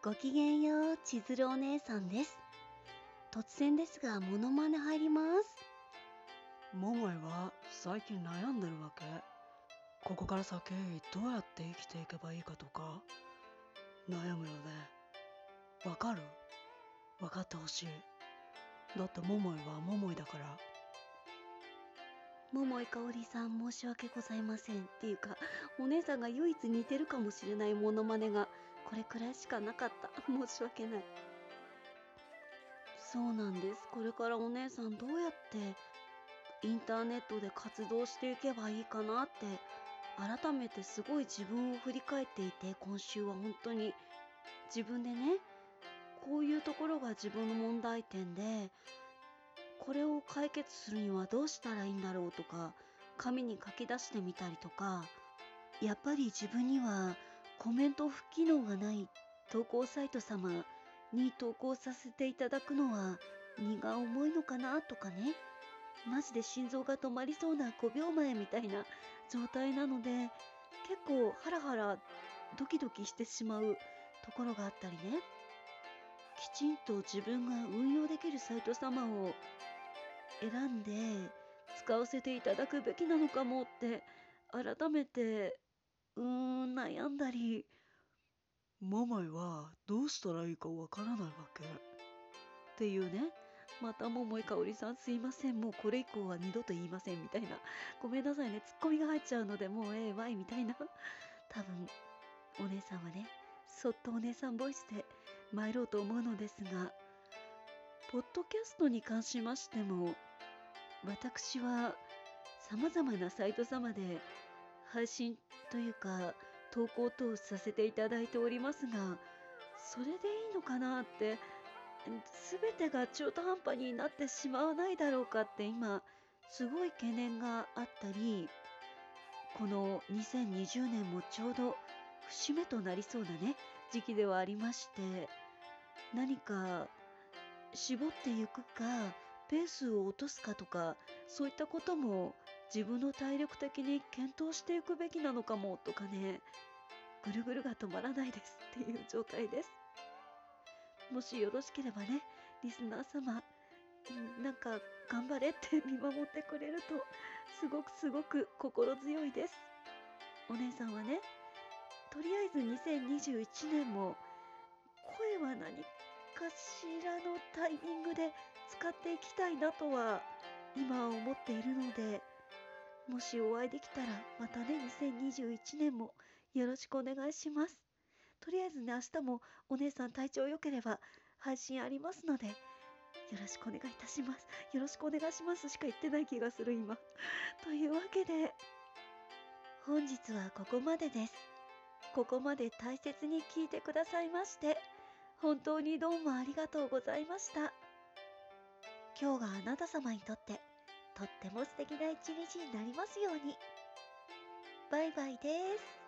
ごきげんよう、千鶴お姉さんです。突然ですが、モノマネ入ります。桃井は最近悩んでるわけ？ここから先どうやって生きていけばいいかとか？悩むよね。わかる？わかってほしい。だって桃井は桃井だから。桃井かおりさん、申し訳ございません。っていうか、お姉さんが唯一似てるかもしれないモノマネが、これくらいしかなかった。申し訳ない。そうなんです。これからお姉さんどうやってインターネットで活動していけばいいかなって改めてすごい自分を振り返っていて今週は本当に自分でねこういうところが自分の問題点でこれを解決するにはどうしたらいいんだろうとか紙に書き出してみたりとかやっぱり自分にはコメント不機能がない投稿サイト様に投稿させていただくのは荷が重いのかなとかね。マジで心臓が止まりそうな5秒前みたいな状態なので結構ハラハラドキドキしてしまうところがあったりね。きちんと自分が運用できるサイト様を選んで使わせていただくべきなのかもって改めてうーん悩んだり。桃井はどうしたらいいかわからないわけ。っていうね。また桃井かおりさんすいません。もうこれ以降は二度と言いませんみたいな。ごめんなさいね。ツッコミが入っちゃうのでもうええわいみたいな。多分お姉さんはねそっとお姉さんボイスで参ろうと思うのですがポッドキャストに関しましても私は様々なサイト様で配信というか投稿等させていただいておりますがそれでいいのかなって全てが中途半端になってしまわないだろうかって今すごい懸念があったりこの2020年もちょうど節目となりそうなね時期ではありまして何か絞っていくかペースを落とすかとかそういったことも自分の体力的に検討していくべきなのかもとかねぐるぐるが止まらないですっていう状態です。もしよろしければねリスナー様なんか頑張れって見守ってくれるとすごくすごく心強いです。お姉さんはねとりあえず2021年も声は何かしらのタイミングで使っていきたいなとは今思っているのでもしお会いできたらまたね2021年もよろしくお願いします。とりあえずね明日もお姉さん体調良ければ配信ありますのでよろしくお願いいたします。よろしくお願いしますしか言ってない気がする今。というわけで本日はここまでです。ここまで大切に聞いてくださいまして本当にどうもありがとうございました。今日があなた様にとってとっても素敵な一日になりますように。バイバイです。